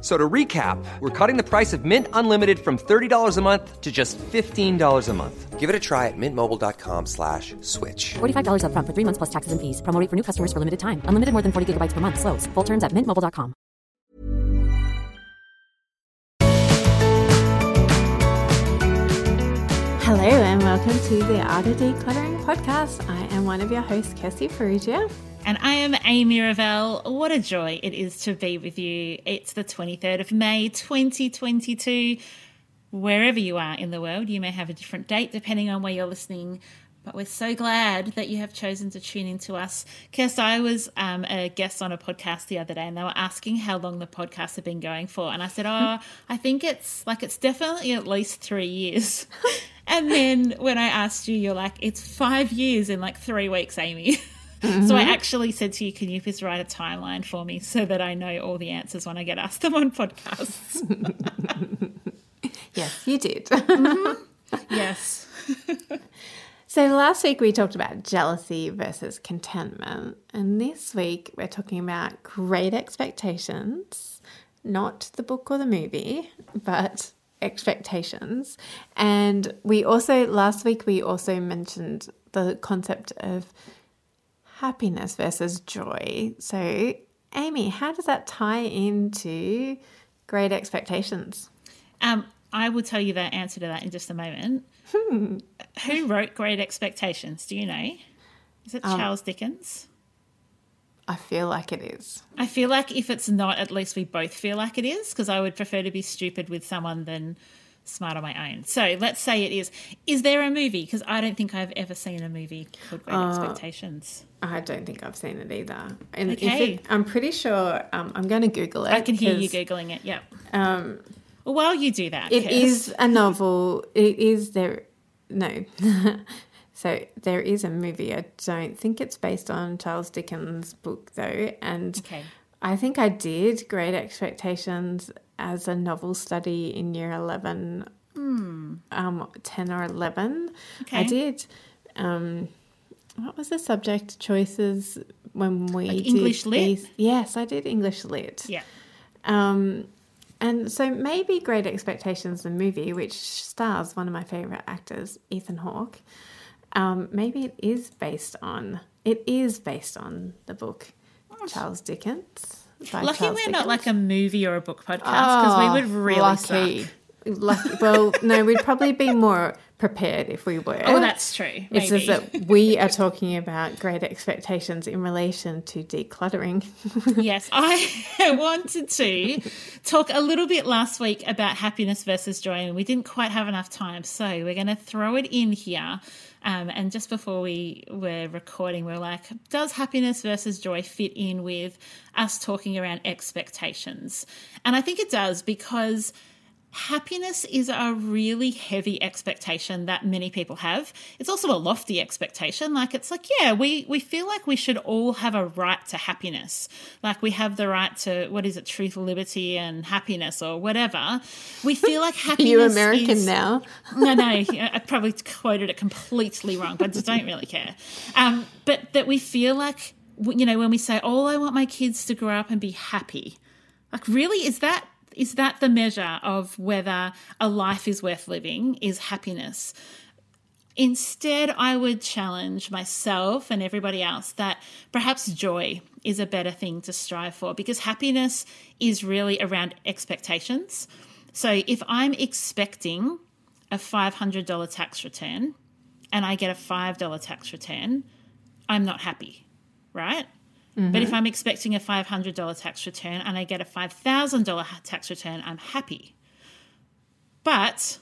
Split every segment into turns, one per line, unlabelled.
So to recap, we're cutting the price of Mint Unlimited from $30 a month to just $15 a month. Give it a try at mintmobile.com slash switch.
$45 up front for three months plus taxes and fees. Promo for new customers for limited time. Unlimited more than 40 gigabytes per month. Slows. Full terms at mintmobile.com.
Hello and welcome to the Art of Decluttering podcast. I am one of your hosts, Kirsty Perugia.
And I am Amy Revell. What a joy it is to be with you. It's the 23rd of May, 2022. Wherever you are in the world, you may have a different date depending on where you're listening. But we're so glad that you have chosen to tune in to us. Kirst, I was um, a guest on a podcast the other day and they were asking how long the podcast had been going for. And I said, Oh, I think it's like it's definitely at least three years. and then when I asked you, you're like, It's five years in like three weeks, Amy. Mm-hmm. So I actually said to you, can you please write a timeline for me so that I know all the answers when I get asked them on podcasts?
yes, you did.
Mm-hmm. Yes.
so last week we talked about jealousy versus contentment. And this week we're talking about great expectations, not the book or the movie, but expectations. And we also, last week, we also mentioned the concept of happiness versus joy. So, Amy, how does that tie into great expectations?
Um, I will tell you the answer to that in just a moment. Hmm. Who wrote Great Expectations? Do you know? Is it um, Charles Dickens?
I feel like it is.
I feel like if it's not, at least we both feel like it is, because I would prefer to be stupid with someone than smart on my own. So let's say it is. Is there a movie? Because I don't think I've ever seen a movie called Great uh, Expectations.
I don't think I've seen it either. And okay. It, I'm pretty sure um, I'm going to Google it.
I can hear you Googling it, yep. Um, well, while you do that,
it is a novel. It is there. No. so there is a movie. I don't think it's based on Charles Dickens' book, though. And okay. I think I did Great Expectations as a novel study in year 11, mm. um, 10 or 11. Okay. I did. Um, what was the subject choices when we
like
did
English lit? These?
Yes, I did English lit.
Yeah.
Um, and so maybe Great Expectations, the movie, which stars one of my favorite actors, Ethan Hawke, um, maybe it is based on it is based on the book Charles Dickens.
Lucky Charles we're Dickens. not like a movie or a book podcast because oh, we ah, would really lucky. suck.
Lucky. Well, no, we'd probably be more prepared if we were.
Oh, that's true. Maybe.
It's just that we are talking about great expectations in relation to decluttering.
yes, I wanted to talk a little bit last week about happiness versus joy, and we didn't quite have enough time. So we're going to throw it in here um, and just before we were recording, we are like, does happiness versus joy fit in with us talking around expectations? And I think it does because happiness is a really heavy expectation that many people have. It's also a lofty expectation. Like it's like, yeah, we we feel like we should all have a right to happiness. Like we have the right to what is it, truth, liberty, and happiness, or whatever. We feel like happiness.
you American is, now?
no, no, I probably quoted it completely wrong, but I don't really care. Um, but that we feel like you know when we say, "Oh, I want my kids to grow up and be happy." Like, really, is that is that the measure of whether a life is worth living? Is happiness? Instead, I would challenge myself and everybody else that perhaps joy is a better thing to strive for because happiness is really around expectations. So if I'm expecting a $500 tax return and I get a $5 tax return, I'm not happy, right? Mm-hmm. But if I'm expecting a $500 tax return and I get a $5,000 tax return, I'm happy. But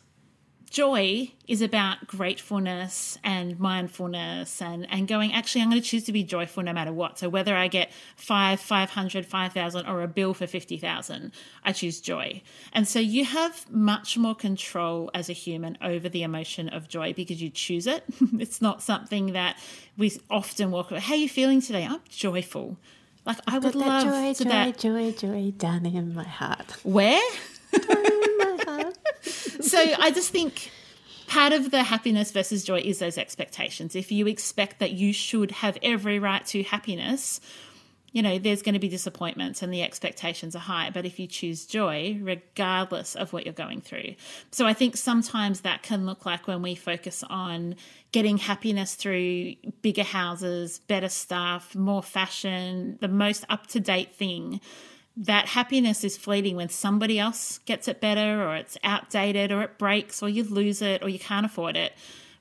joy is about gratefulness and mindfulness and, and going, actually, I'm going to choose to be joyful no matter what. So whether I get five, 500, 5,000 or a bill for 50,000, I choose joy. And so you have much more control as a human over the emotion of joy because you choose it. it's not something that we often walk away. How are you feeling today? I'm joyful. Like I would love
joy,
to
joy,
that.
joy, joy down in my heart.
Where? so I just think part of the happiness versus joy is those expectations. If you expect that you should have every right to happiness, you know, there's going to be disappointments and the expectations are high. But if you choose joy, regardless of what you're going through. So I think sometimes that can look like when we focus on getting happiness through bigger houses, better stuff, more fashion, the most up to date thing that happiness is fleeting when somebody else gets it better or it's outdated or it breaks or you lose it or you can't afford it.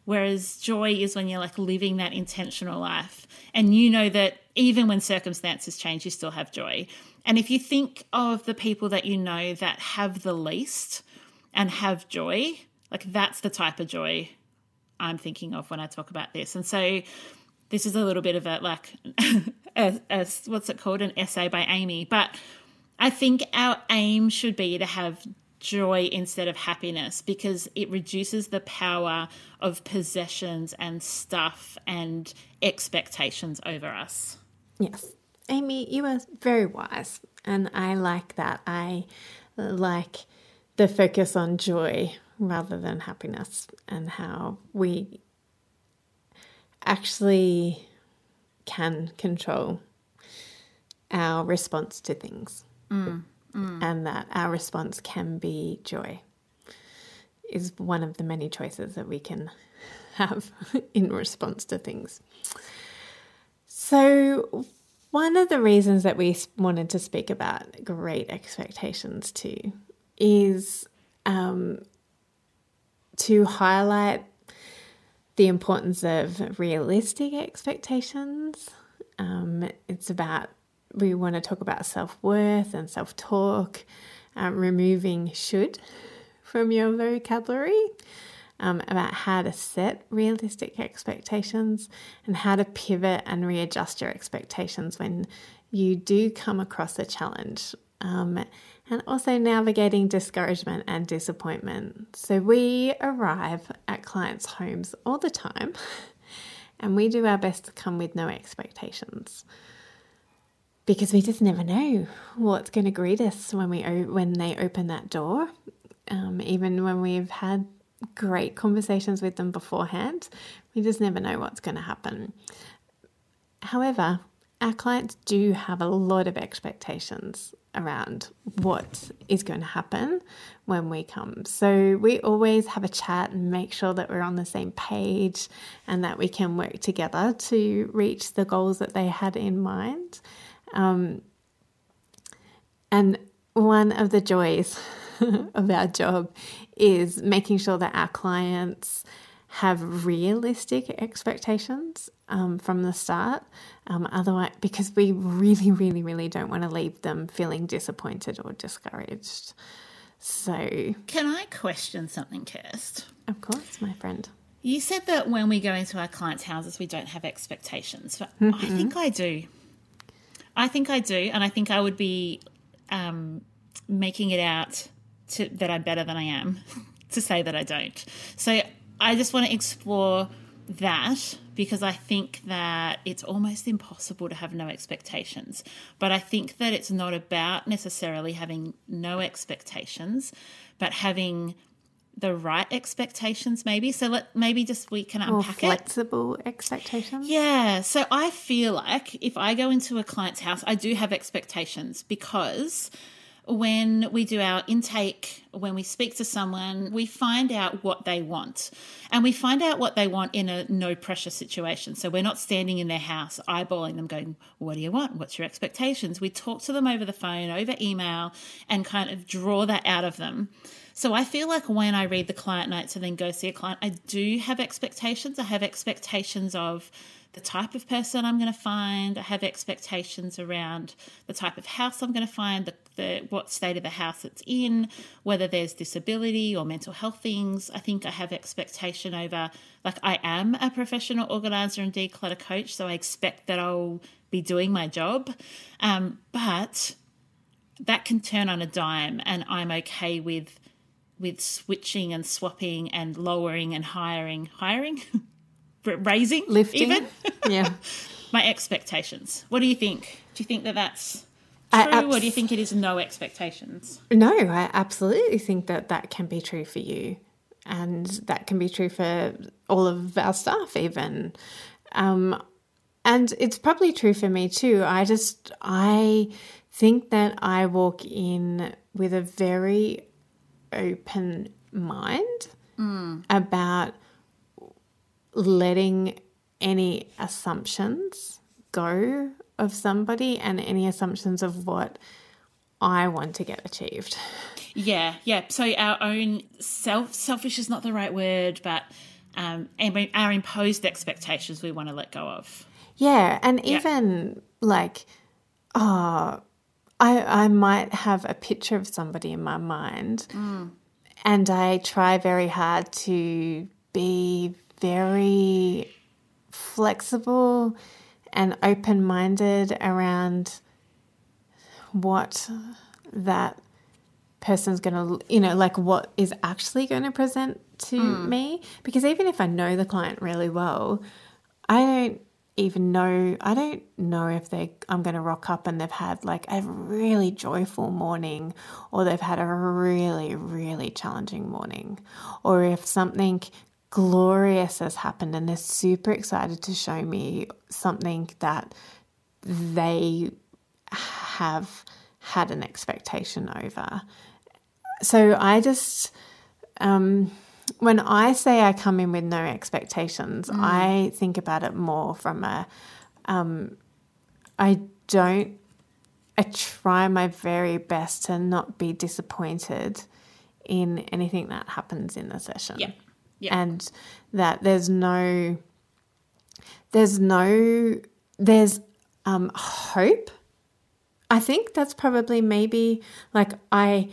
Whereas joy is when you're like living that intentional life and you know that even when circumstances change, you still have joy. And if you think of the people that you know that have the least and have joy, like that's the type of joy I'm thinking of when I talk about this. And so this is a little bit of a like a, a, what's it called an essay by amy but i think our aim should be to have joy instead of happiness because it reduces the power of possessions and stuff and expectations over us
Yes. Amy, you are very wise. And I like that. I like the focus on joy rather than happiness and how we actually can control our response to things. And that our response can be joy, is one of the many choices that we can have in response to things. So, one of the reasons that we wanted to speak about great expectations too is um, to highlight the importance of realistic expectations. Um, it's about, we want to talk about self worth and self talk, um, removing should from your vocabulary um, about how to set realistic expectations and how to pivot and readjust your expectations when you do come across a challenge. Um, and also navigating discouragement and disappointment. So, we arrive at clients' homes all the time and we do our best to come with no expectations because we just never know what's going to greet us when we when they open that door. Um, even when we've had great conversations with them beforehand, we just never know what's going to happen. However, our clients do have a lot of expectations around what is going to happen when we come. So we always have a chat and make sure that we're on the same page and that we can work together to reach the goals that they had in mind. Um, and one of the joys of our job is making sure that our clients have realistic expectations um, from the start. Um, otherwise, because we really, really, really don't want to leave them feeling disappointed or discouraged. So,
can i question something kirst
of course, my friend.
You said that when we go into our clients' houses, we don't have expectations, but I think I do. I think I do, and I think I would be um, making it out to, that I'm better than I am to say that I don't. So I just want to explore that because I think that it's almost impossible to have no expectations. But I think that it's not about necessarily having no expectations, but having the right expectations maybe. So let maybe just we can
Or
unpack it.
flexible expectations.
yeah. So i feel like if i go into a client's house i do have expectations because when we do our intake, when we speak to someone, we find out what they want. And we find out what they want in a no pressure situation. So we're not standing in their house eyeballing them, going, What do you want? What's your expectations? We talk to them over the phone, over email, and kind of draw that out of them. So I feel like when I read the client notes and then go see a client, I do have expectations. I have expectations of the type of person I'm going to find. I have expectations around the type of house I'm going to find, the, the what state of the house it's in, whether there's disability or mental health things. I think I have expectation over like I am a professional organizer and declutter coach, so I expect that I'll be doing my job. Um, but that can turn on a dime, and I'm okay with with switching and swapping and lowering and hiring, hiring. raising,
lifting.
Even
yeah,
my expectations. What do you think? Do you think that that's true, abs- or do you think it is no expectations?
No, I absolutely think that that can be true for you, and that can be true for all of our staff, even. Um, and it's probably true for me too. I just I think that I walk in with a very open mind mm. about letting any assumptions go of somebody and any assumptions of what I want to get achieved.
Yeah, yeah. So our own self selfish is not the right word, but um, our imposed expectations we want to let go of.
Yeah, and even yeah. like, oh, I I might have a picture of somebody in my mind, mm. and I try very hard to be very flexible and open minded around what that person's going to, you know, like what is actually going to present to mm. me. Because even if I know the client really well, I don't even know I don't know if they I'm going to rock up and they've had like a really joyful morning or they've had a really really challenging morning or if something glorious has happened and they're super excited to show me something that they have had an expectation over. So I just, um, when I say I come in with no expectations, mm. I think about it more from a, um, I don't, I try my very best to not be disappointed in anything that happens in the session.
Yeah
yeah. and that there's no there's no there's um, hope. I think that's probably maybe like I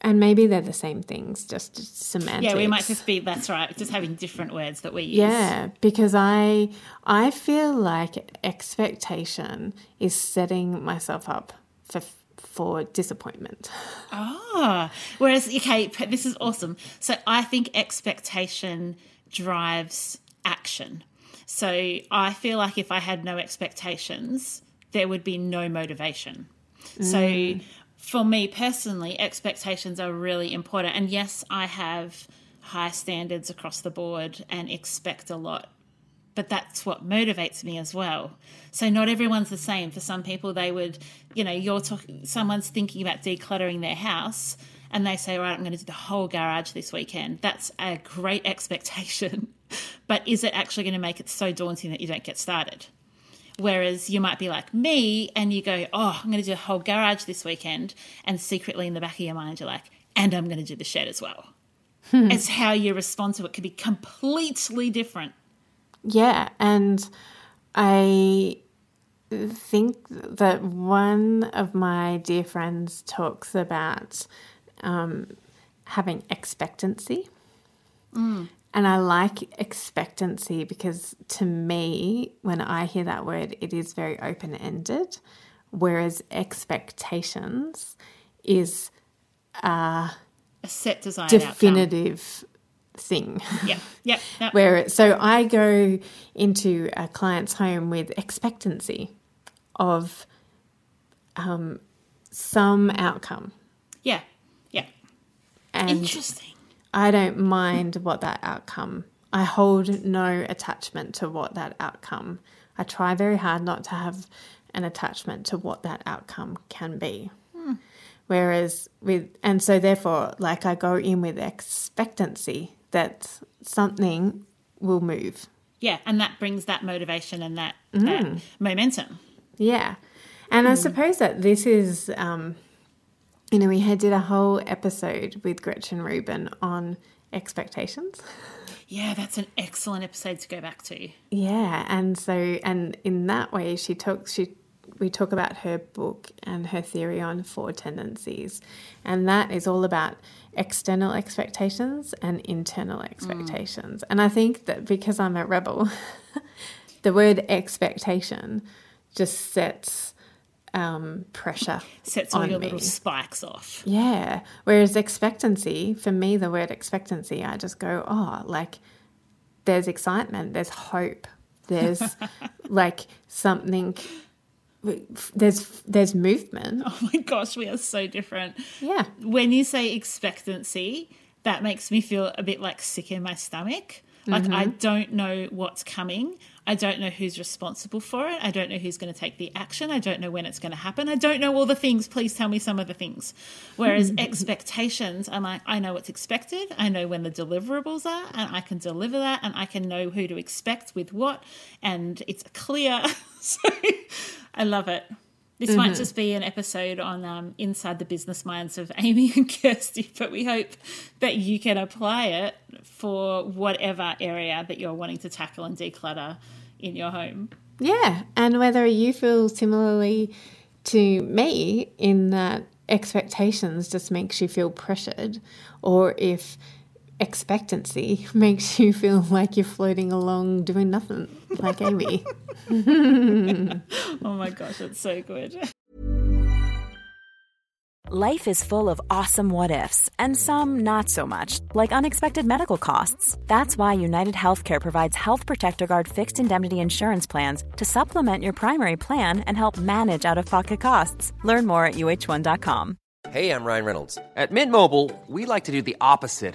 and maybe they're the same things, just semantics.
Yeah, we might just be that's right, just having different words that we use.
Yeah, because I I feel like expectation is setting myself up for for disappointment.
Ah, whereas, okay, this is awesome. So I think expectation drives action. So I feel like if I had no expectations, there would be no motivation. Mm. So for me personally, expectations are really important. And yes, I have high standards across the board and expect a lot but that's what motivates me as well. So not everyone's the same. For some people, they would, you know, you're talking, someone's thinking about decluttering their house and they say, all right, I'm going to do the whole garage this weekend. That's a great expectation. but is it actually going to make it so daunting that you don't get started? Whereas you might be like me and you go, oh, I'm going to do the whole garage this weekend. And secretly in the back of your mind, you're like, and I'm going to do the shed as well. Hmm. it's how you respond to it could be completely different
yeah, and I think that one of my dear friends talks about um, having expectancy. Mm. And I like expectancy because to me, when I hear that word, it is very open ended, whereas expectations is
a set design
definitive thing.
Yeah, yeah.
Yep. Where so I go into a client's home with expectancy of um, some outcome.
Yeah, yeah.
And
Interesting.
I don't mind what that outcome. I hold no attachment to what that outcome. I try very hard not to have an attachment to what that outcome can be. Hmm. Whereas with, and so therefore, like I go in with expectancy that something will move.
Yeah, and that brings that motivation and that, that momentum.
Yeah. And I suppose that this is, um, you know, we had did a whole episode with Gretchen Rubin on expectations.
Yeah, that's an excellent episode to go back to.
Yeah, and so and in that way, she talks. She we talk about her book and her theory on four tendencies, and that is all about external expectations and internal expectations. And I think that because I'm a rebel, the word expectation just sets um, pressure
Sets all your
me.
little spikes off.
Yeah. Whereas expectancy, for me, the word expectancy, I just go, oh, like there's excitement, there's hope, there's like something, there's there's movement.
Oh my gosh, we are so different.
Yeah.
When you say expectancy, that makes me feel a bit like sick in my stomach. Like I mm-hmm. don't know what's coming. I don't know who's responsible for it. I don't know who's going to take the action. I don't know when it's going to happen. I don't know all the things. Please tell me some of the things. Whereas hmm. expectations, I'm like, I know what's expected. I know when the deliverables are, and I can deliver that, and I can know who to expect with what, and it's clear. so I love it. This might just be an episode on um, inside the business minds of Amy and Kirsty, but we hope that you can apply it for whatever area that you're wanting to tackle and declutter in your home.
Yeah. And whether you feel similarly to me in that expectations just makes you feel pressured, or if expectancy makes you feel like you're floating along doing nothing, like Amy.
Oh my gosh, it's so good.
Life is full of awesome what ifs, and some not so much, like unexpected medical costs. That's why United Healthcare provides Health Protector Guard fixed indemnity insurance plans to supplement your primary plan and help manage out of pocket costs. Learn more at uh1.com.
Hey, I'm Ryan Reynolds. At Mint Mobile, we like to do the opposite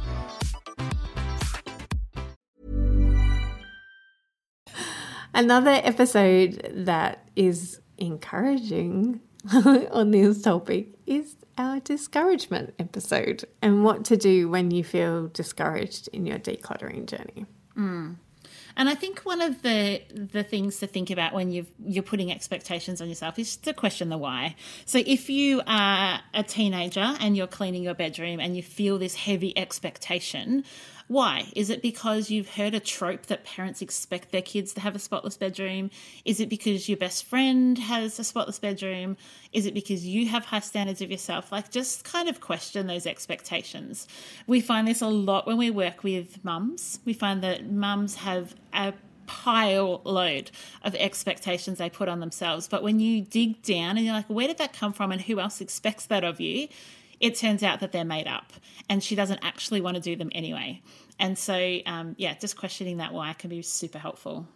Another episode that is encouraging on this topic is our discouragement episode and what to do when you feel discouraged in your decluttering journey. Mm.
And I think one of the the things to think about when you've you're putting expectations on yourself is to question the why. So if you are a teenager and you're cleaning your bedroom and you feel this heavy expectation, why? Is it because you've heard a trope that parents expect their kids to have a spotless bedroom? Is it because your best friend has a spotless bedroom? Is it because you have high standards of yourself? Like, just kind of question those expectations. We find this a lot when we work with mums. We find that mums have a pile load of expectations they put on themselves. But when you dig down and you're like, where did that come from and who else expects that of you? It turns out that they're made up and she doesn't actually want to do them anyway. And so, um, yeah, just questioning that why can be super helpful.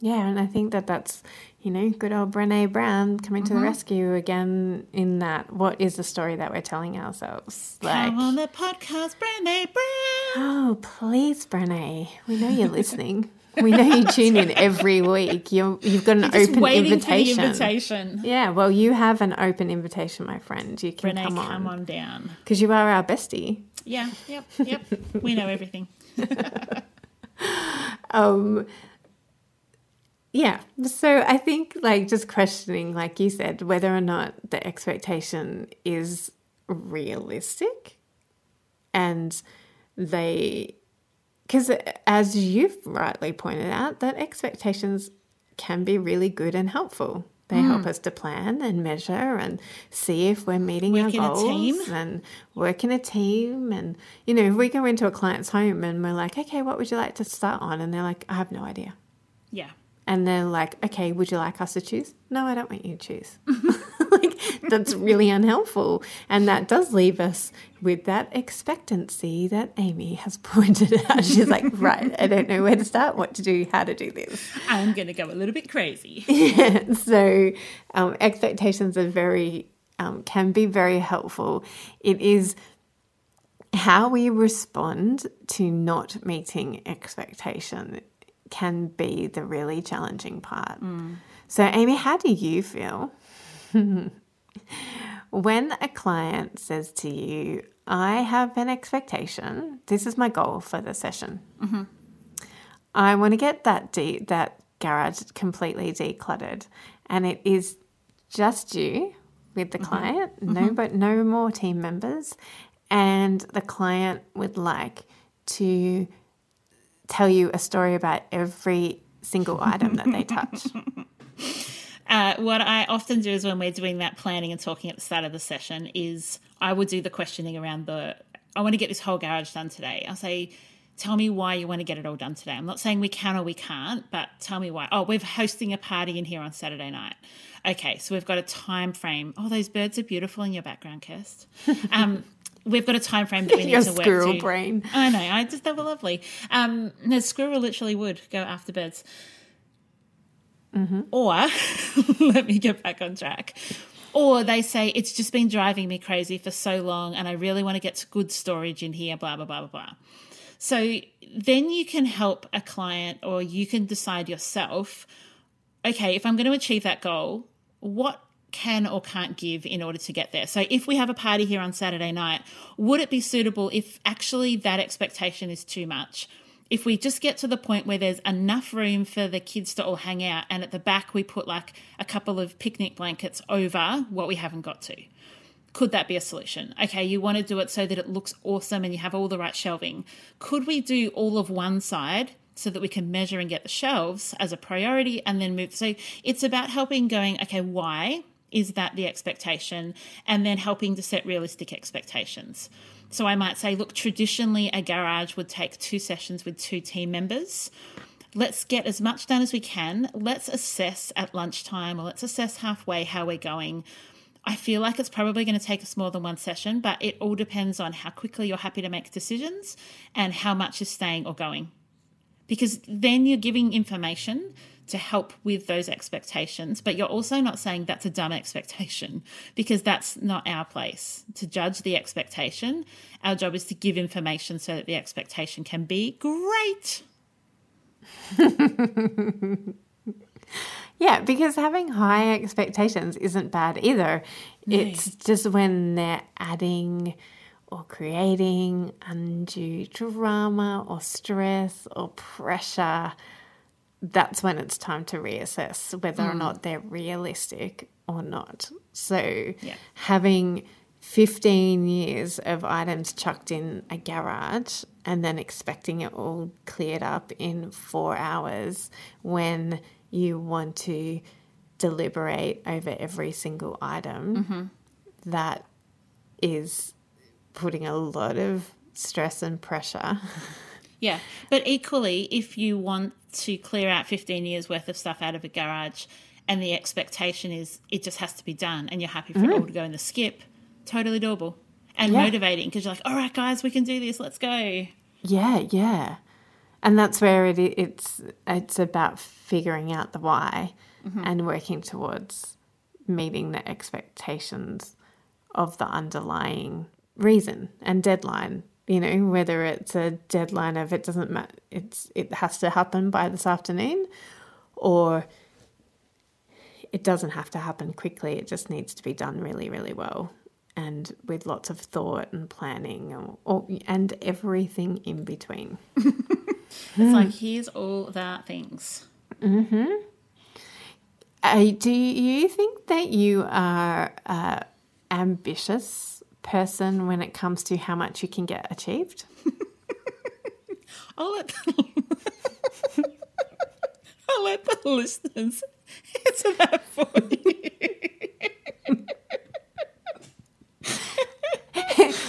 Yeah, and I think that that's, you know, good old Brene Brown coming to the rescue again in that what is the story that we're telling ourselves? Like,
Come on the podcast, Brene Brown.
oh, please, Brene, we know you're listening. We know you tune in every week. You're, you've got an
Just
open invitation.
invitation.
Yeah, well, you have an open invitation, my friend. You can
Brene,
come
come
on
on down.
because you are our bestie.
Yeah, yep, yep. we know everything.
Um, yeah, so I think like just questioning, like you said, whether or not the expectation is realistic, and they because as you've rightly pointed out, that expectations can be really good and helpful. They
Hmm.
help us to plan and measure and see if we're meeting
Work
our goals and work in a team. And, you know, if we go into a client's home and we're like, okay, what would you like to start on? And they're like, I have no idea.
Yeah.
And they're like, okay, would you like us to choose? No, I don't want you to choose. like, that's really unhelpful. And that does leave us with that expectancy that Amy has pointed out. She's like, right, I don't know where to start, what to do, how to do this.
I'm going to go a little bit crazy.
yeah, so um, expectations are very um, can be very helpful. It is how we respond to not meeting expectation can be the really challenging part. So, Amy, how do you feel when a client says to you, "I have an expectation. This is my goal for the session." Mm-hmm. I want to get that de- that garage completely decluttered, and it is just you with the mm-hmm. client, no mm-hmm. but no more team members, and the client would like to tell you a story about every single item that they touch.
Uh, what I often do is when we're doing that planning and talking at the start of the session is I would do the questioning around the I want to get this whole garage done today. I'll say, tell me why you want to get it all done today. I'm not saying we can or we can't, but tell me why. Oh, we're hosting a party in here on Saturday night. Okay, so we've got a time frame. Oh, those birds are beautiful in your background, Kirst. Um, we've got a time frame that we need
Your
to work
squirrel
to.
brain.
I know. I just they were lovely. Um, the squirrel literally would go after birds. Mm-hmm. Or let me get back on track. Or they say it's just been driving me crazy for so long, and I really want to get good storage in here. Blah blah blah blah blah. So then you can help a client, or you can decide yourself. Okay, if I'm going to achieve that goal, what can or can't give in order to get there. So if we have a party here on Saturday night, would it be suitable if actually that expectation is too much? If we just get to the point where there's enough room for the kids to all hang out and at the back we put like a couple of picnic blankets over what we haven't got to. Could that be a solution? Okay, you want to do it so that it looks awesome and you have all the right shelving. Could we do all of one side so that we can measure and get the shelves as a priority and then move? So it's about helping going, okay, why is that the expectation? And then helping to set realistic expectations. So I might say, look, traditionally a garage would take two sessions with two team members let's get as much done as we can. Let's assess at lunchtime or let's assess halfway how we're going. I feel like it's probably going to take us more than one session, but it all depends on how quickly you're happy to make decisions and how much is staying or going. Because then you're giving information to help with those expectations, but you're also not saying that's a dumb expectation because that's not our place to judge the expectation. Our job is to give information so that the expectation can be great.
Yeah, because having high expectations isn't bad either. It's just when they're adding or creating undue drama or stress or pressure, that's when it's time to reassess whether or not mm. they're realistic or not. So, having 15 years of items chucked in a garage and then expecting it all cleared up in four hours when you want to deliberate over every single item, mm-hmm. that is putting a lot of stress and pressure.
Yeah, but equally, if you want to clear out 15 years worth of stuff out of a garage and the expectation is it just has to be done and you're happy for it mm-hmm. all to go in the skip, totally doable and
Yeah.
motivating because you're like, all right, guys, we can do this, let's go.
Yeah, yeah. And that's where it, it's it's about figuring out the why mm-hmm. and working towards meeting the expectations of the underlying reason and deadline. You know, whether it's a deadline of it doesn't matter, it's it has to happen by this afternoon, or it doesn't have to happen quickly. It just needs to be done really, really well and with lots of thought and planning or, or, and everything in between.
It's like, here's all the things.
Uh, do you think that you are a ambitious person when it comes to how much you can get achieved?
I'll let the, I'll let the listeners answer that for you.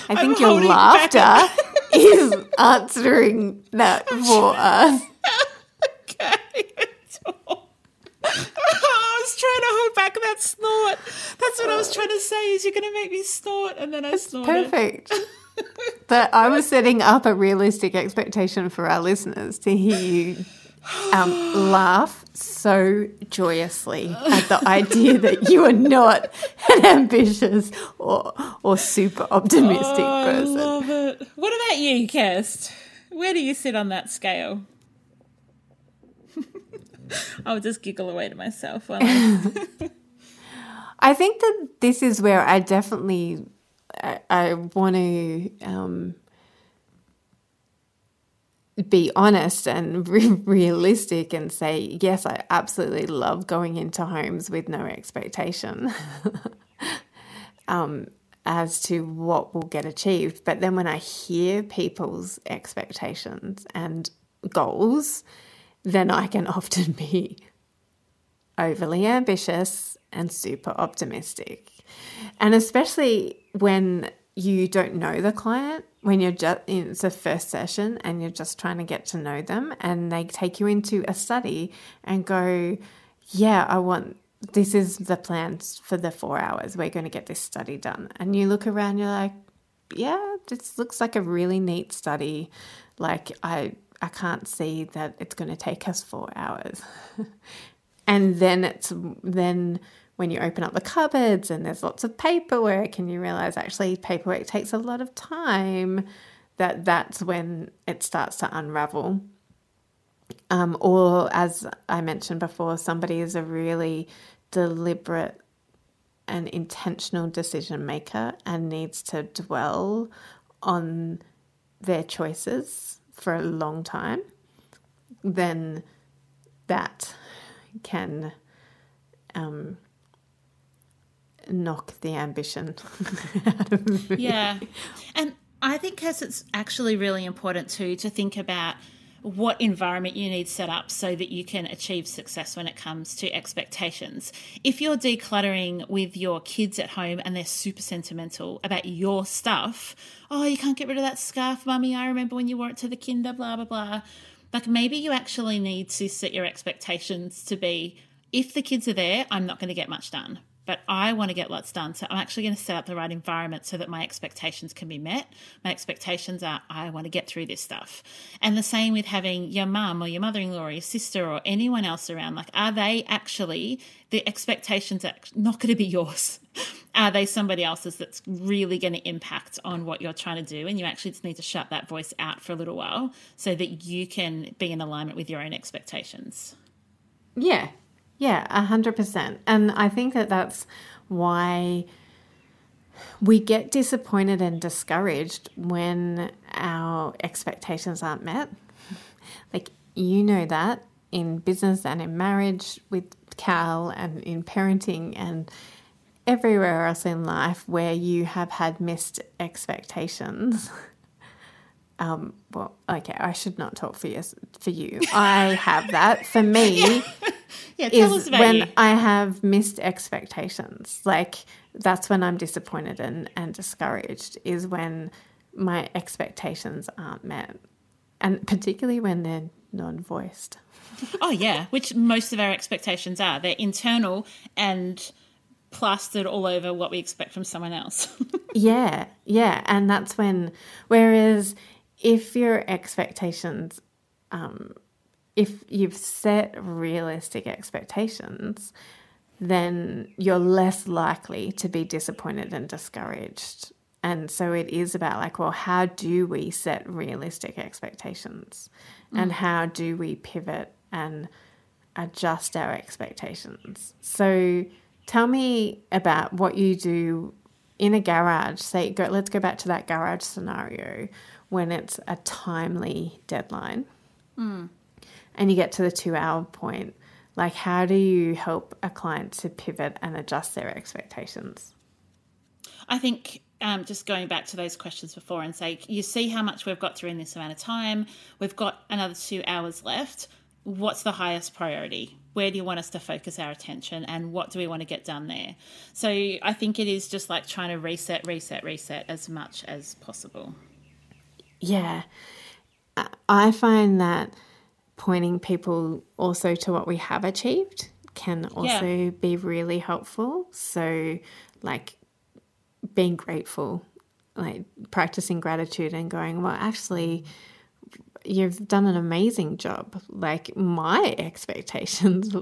I think
I'm
your
holding back
laughter is answering that for us.
okay. I was trying to hold back that snort. That's what I was trying to say. Is you're going to make me snort, and then I snorted.
Perfect. But I was setting up a realistic expectation for our listeners to hear you um, laugh so joyously at the idea that you are not an ambitious or or super optimistic
Oh, I
person.
love it. What about you, Kirst? Where do you sit on that scale? I'll just giggle away to myself. I
think that this is where I definitely I, I want to um, be honest and re- realistic and say yes, I absolutely love going into homes with no expectation um, as to what will get achieved. But then when I hear people's expectations and goals, then I can often be overly ambitious and super optimistic. And especially when you don't know the client, when you're just it's a first session and you're just trying to get to know them and they take you into a study and go, Yeah, I want this is the plans for the four hours. We're going to get this study done. And you look around, you're like, Yeah, this looks like a really neat study. Like I I can't see that it's going to take us four hours. and then it's then when you open up the cupboards and there's lots of paperwork and you realize actually paperwork takes a lot of time that that's when it starts to unravel. Um, or as i mentioned before somebody is a really deliberate and intentional decision maker and needs to dwell on their choices for a long time then that can um, knock the ambition out of me.
yeah, and I think as it's actually really important too to think about what environment you need set up so that you can achieve success when it comes to expectations. If you're decluttering with your kids at home and they're super sentimental about your stuff, oh, you can't get rid of that scarf, mummy. I remember when you wore it to the kinder, blah, blah, blah. Like maybe you actually need to set your expectations to be if the kids are there, I'm not going to get much done but I want to get lots done. So I'm actually going to set up the right environment so that my expectations can be met. My expectations are I want to get through this stuff. And the same with having your mum or your mother in law or your sister or anyone else around. Like, are they actually, the expectations are not going to be yours? Are they somebody else's that's really going to impact on what you're trying to do? And you actually just need to shut that voice out for a little while so that you can be in alignment with your own expectations.
Yeah, yeah, a hundred percent. And I think that that's why we get disappointed and discouraged when our expectations aren't met. Like you know that in business and in marriage with Cal and in parenting and everywhere else in life where you have had missed expectations. Um, well, okay, I should not talk for you. For you, I have that. For me,
Yeah, tell
is
us about
when
you.
I have missed expectations. Like that's when I'm disappointed and, and discouraged. Is when my expectations aren't met, and particularly when they're non-voiced.
Oh, yeah, which most of our expectations are. They're internal and plastered all over what we expect from someone else.
Yeah, yeah, and that's when. Whereas, if your expectations, um, if you've set realistic expectations, then you're less likely to be disappointed and discouraged. And so it is about like, well, how do we set realistic expectations, and how do we pivot and adjust our expectations? So, tell me about what you do in a garage, say, go, let's go back to that garage scenario when it's a timely deadline and you get to the two hour point. Like, how do you help a client to pivot and adjust their expectations?
I think um, just going back to those questions before and say, you see how much we've got through in this amount of time. We've got another two hours left. What's the highest priority? Where do you want us to focus our attention and what do we want to get done there? So I think it is just like trying to reset, reset, reset as much as possible.
Yeah. I find that pointing people also to what we have achieved can also
Yeah.
be really helpful. So, like being grateful, like practicing gratitude and going, well, actually, you've done an amazing job. Like my expectations,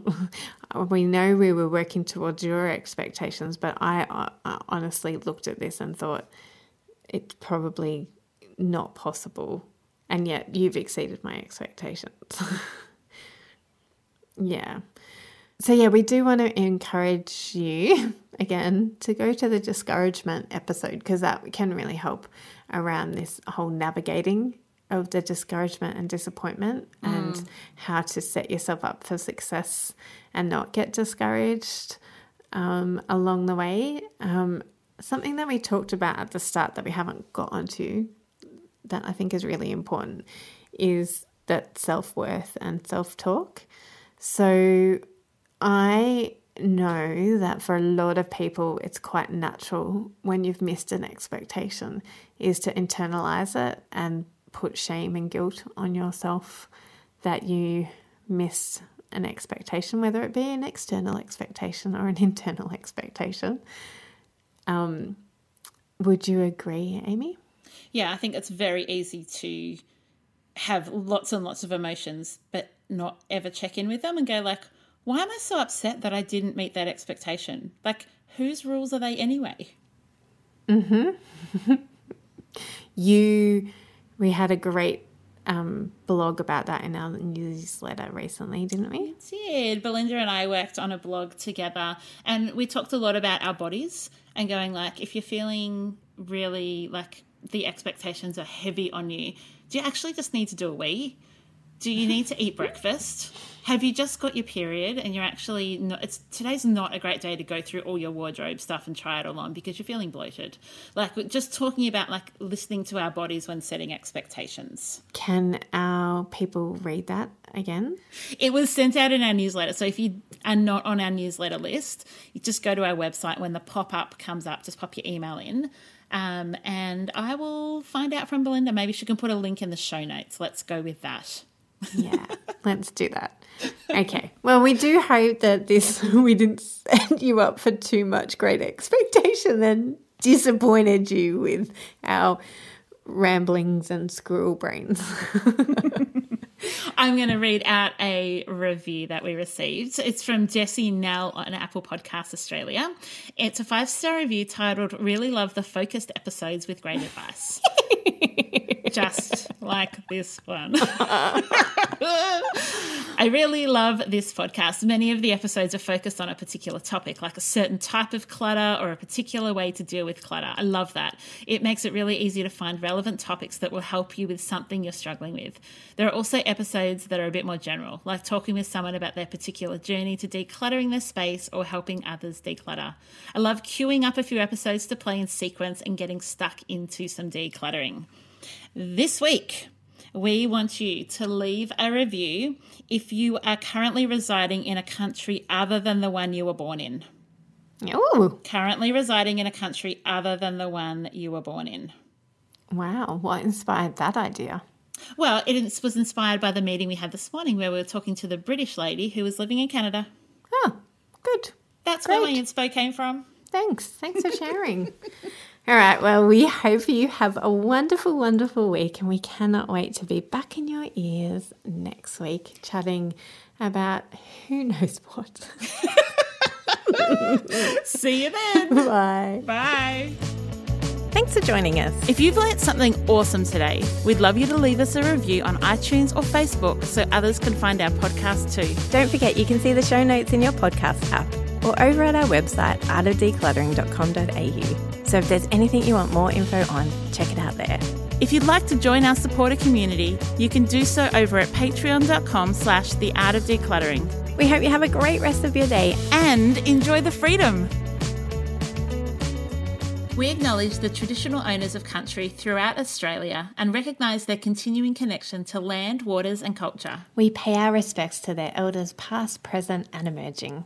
we know we were working towards your expectations, but I, I honestly looked at this and thought it's probably not possible. And yet you've exceeded my expectations. yeah. So, yeah, we do want to encourage you again to go to the discouragement episode because that can really help around this whole navigating of the discouragement and disappointment and how to set yourself up for success and not get discouraged um, along the way. Um, something that we talked about at the start that we haven't got onto that I think is really important is that self worth and self talk. So I know that for a lot of people, it's quite natural when you've missed an expectation is to internalize it and put shame and guilt on yourself that you miss an expectation, whether it be an external expectation or an internal expectation. Um, would you agree, Amy?
Yeah, I think it's very easy to have lots and lots of emotions, but not ever check in with them and go like, why am I so upset that I didn't meet that expectation? Like, whose rules are they anyway?
You, we had a great um, blog about that in our newsletter recently, didn't we?
did. Belinda and I worked on a blog together and we talked a lot about our bodies and going like if you're feeling really like the expectations are heavy on you, do you actually just need to do a wee? Do you need to eat breakfast? Have you just got your period and you're actually not it's today's not a great day to go through all your wardrobe stuff and try it all on because you're feeling bloated. Like just talking about like listening to our bodies when setting expectations.
Can our people read that again?
It was sent out in our newsletter. So if you are not on our newsletter list, you just go to our website. When the pop up comes up, just pop your email in. Um, and I will find out from Belinda. Maybe she can put a link in the show notes. Let's go with that.
Yeah, let's do that. Okay. Well, we do hope that this we didn't set you up for too much great expectation and disappointed you with our ramblings and squirrel brains.
I'm going to read out a review that we received. It's from Jessie Nell on Apple Podcast Australia. It's a five star review titled Really Love the Focused Episodes with Great Advice. Just like this one. I really love this podcast. Many of the episodes are focused on a particular topic, like a certain type of clutter or a particular way to deal with clutter. I love that. It makes it really easy to find relevant topics that will help you with something you're struggling with. There are also episodes that are a bit more general, like talking with someone about their particular journey to decluttering their space or helping others declutter. I love queuing up a few episodes to play in sequence and getting stuck into some decluttering. This week, we want you to leave a review if you are currently residing in a country other than the one you were born in.
oh,
Currently residing in a country other than the one you were born in.
wow. What inspired that idea?
Well, it was inspired by the meeting we had this morning where we were talking to the British lady who was living in Canada.
Oh, good.
That's where my
Great.
inspo came from.
Thanks. Thanks for sharing. All right. Well, we hope you have a wonderful, wonderful week, and we cannot wait to be back in your ears next week chatting about who knows what.
See you then.
Bye.
Bye.
Thanks for joining us.
If you've learnt something awesome today, we'd love you to leave us a review on iTunes or Facebook so others can find our podcast too.
Don't forget you can see the show notes in your podcast app or over at our website, artofdecluttering.com.au. So if there's anything you want more info on, check it out there.
If you'd like to join our supporter community, you can do so over at patreon.com slash the art of decluttering.
We hope you have a great rest of your day
And enjoy the freedom. We acknowledge the traditional owners of country throughout Australia and recognise their continuing connection to land, waters, and culture.
We pay our respects to their elders, past, present, and emerging.